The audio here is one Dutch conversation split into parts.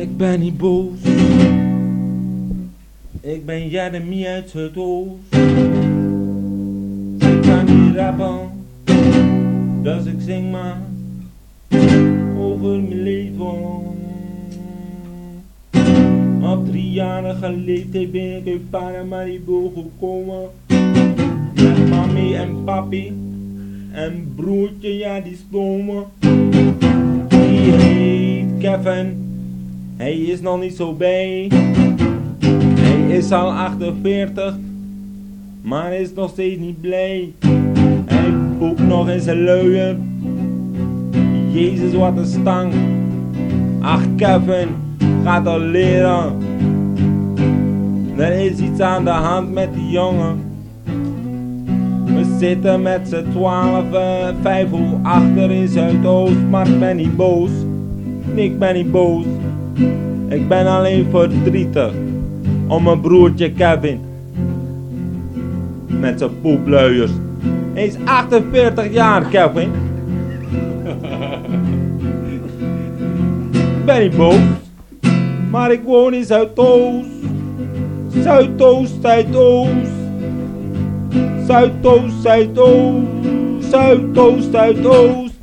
Ik ben niet boos. Ik ben Jeremy uit Zuidoost. Ik kan niet rappen, dus ik zing maar over mijn leven. Op driejarige leeftijd ben ik uit Paramaribo gekomen. Met mami en papi en broertje, ja die spomen. Die heet Kevin, hij is nog niet zo bij. Hij is al 48, maar is nog steeds niet blij. Hij poept nog in zijn luier. Jezus, wat een stang. Ach, Kevin, gaat al leren. Er is iets aan de hand met die jongen. We zitten met z'n twaalf, vijf uur achter in Zuidoost, maar ik ben niet boos. Ik ben niet boos. Ik ben alleen verdrietig om mijn broertje Kevin. Met zijn poepluiers. Hij is 48 jaar, Kevin. Ik ben niet boos, maar ik woon in Zuidoost. Zuidoost, Zuidoost. Zuidoost, Zuidoost. Zuidoost, Zuidoost.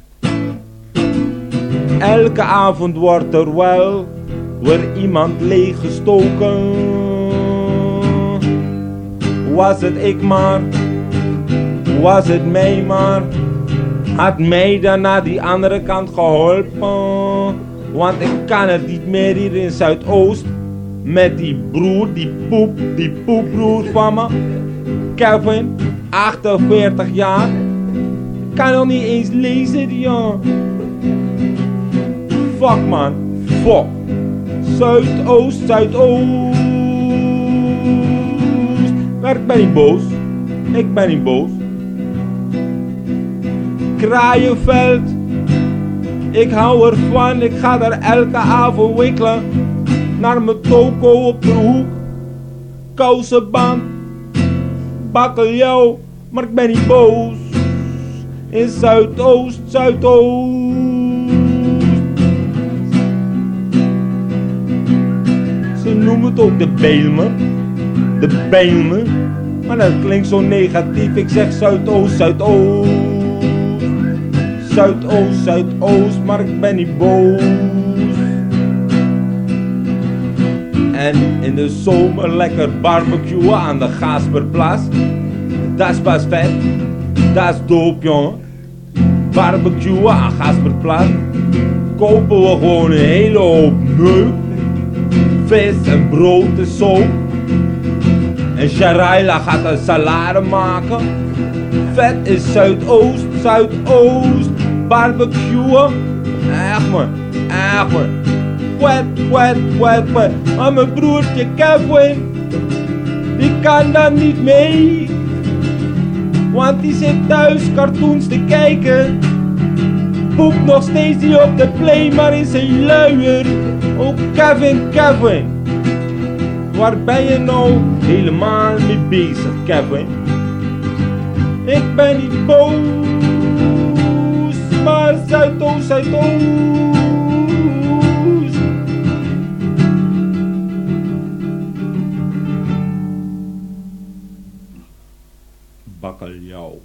Elke avond wordt er wel weer iemand leeggestoken. Was het ik maar, was het mij maar, had mij dan naar die andere kant geholpen. Want ik kan het niet meer hier in Zuidoost. Met die broer, die poep, die poepbroer van me. Kevin, 48 jaar. Kan nog niet eens lezen, die. Fuck man, fuck. Zuidoost, Zuidoost. Maar ik ben niet boos. Ik ben niet boos. Kraaienveld. Ik hou ervan, ik ga daar elke avond wikkelen. Naar mijn toko op de hoek. Kousenband. Bakkeljauw. Maar ik ben niet boos. In Zuidoost, Zuidoost. Ze noemen het ook de Bijlmer. De Bijlmer. Maar dat klinkt zo negatief. Ik zeg Zuidoost, Zuidoost. Zuidoost, Zuidoost. Maar ik ben niet boos. En in de zomer lekker barbecuen aan de Gasperplas. Dat is pas vet. Dat is doop, jongen. Barbecuen aan Gasperplas. Kopen we gewoon een hele hoop meuk. Vis en brood en zo. En Sharaila gaat een salade maken. Vet is Zuidoost, Zuidoost. Barbecuen. Echt man, echt man. Kwet, kwet, kwet, kwet. Maar mijn broertje Kevin, die kan dan niet mee. Want die zit thuis cartoons te kijken. Poept nog steeds die op de play, maar in zijn luier. Oh Kevin, Kevin. Waar ben je nou helemaal mee bezig, Kevin? Ik ben niet boos, maar Zuidoost, Zuidoost. Bakkeljauw.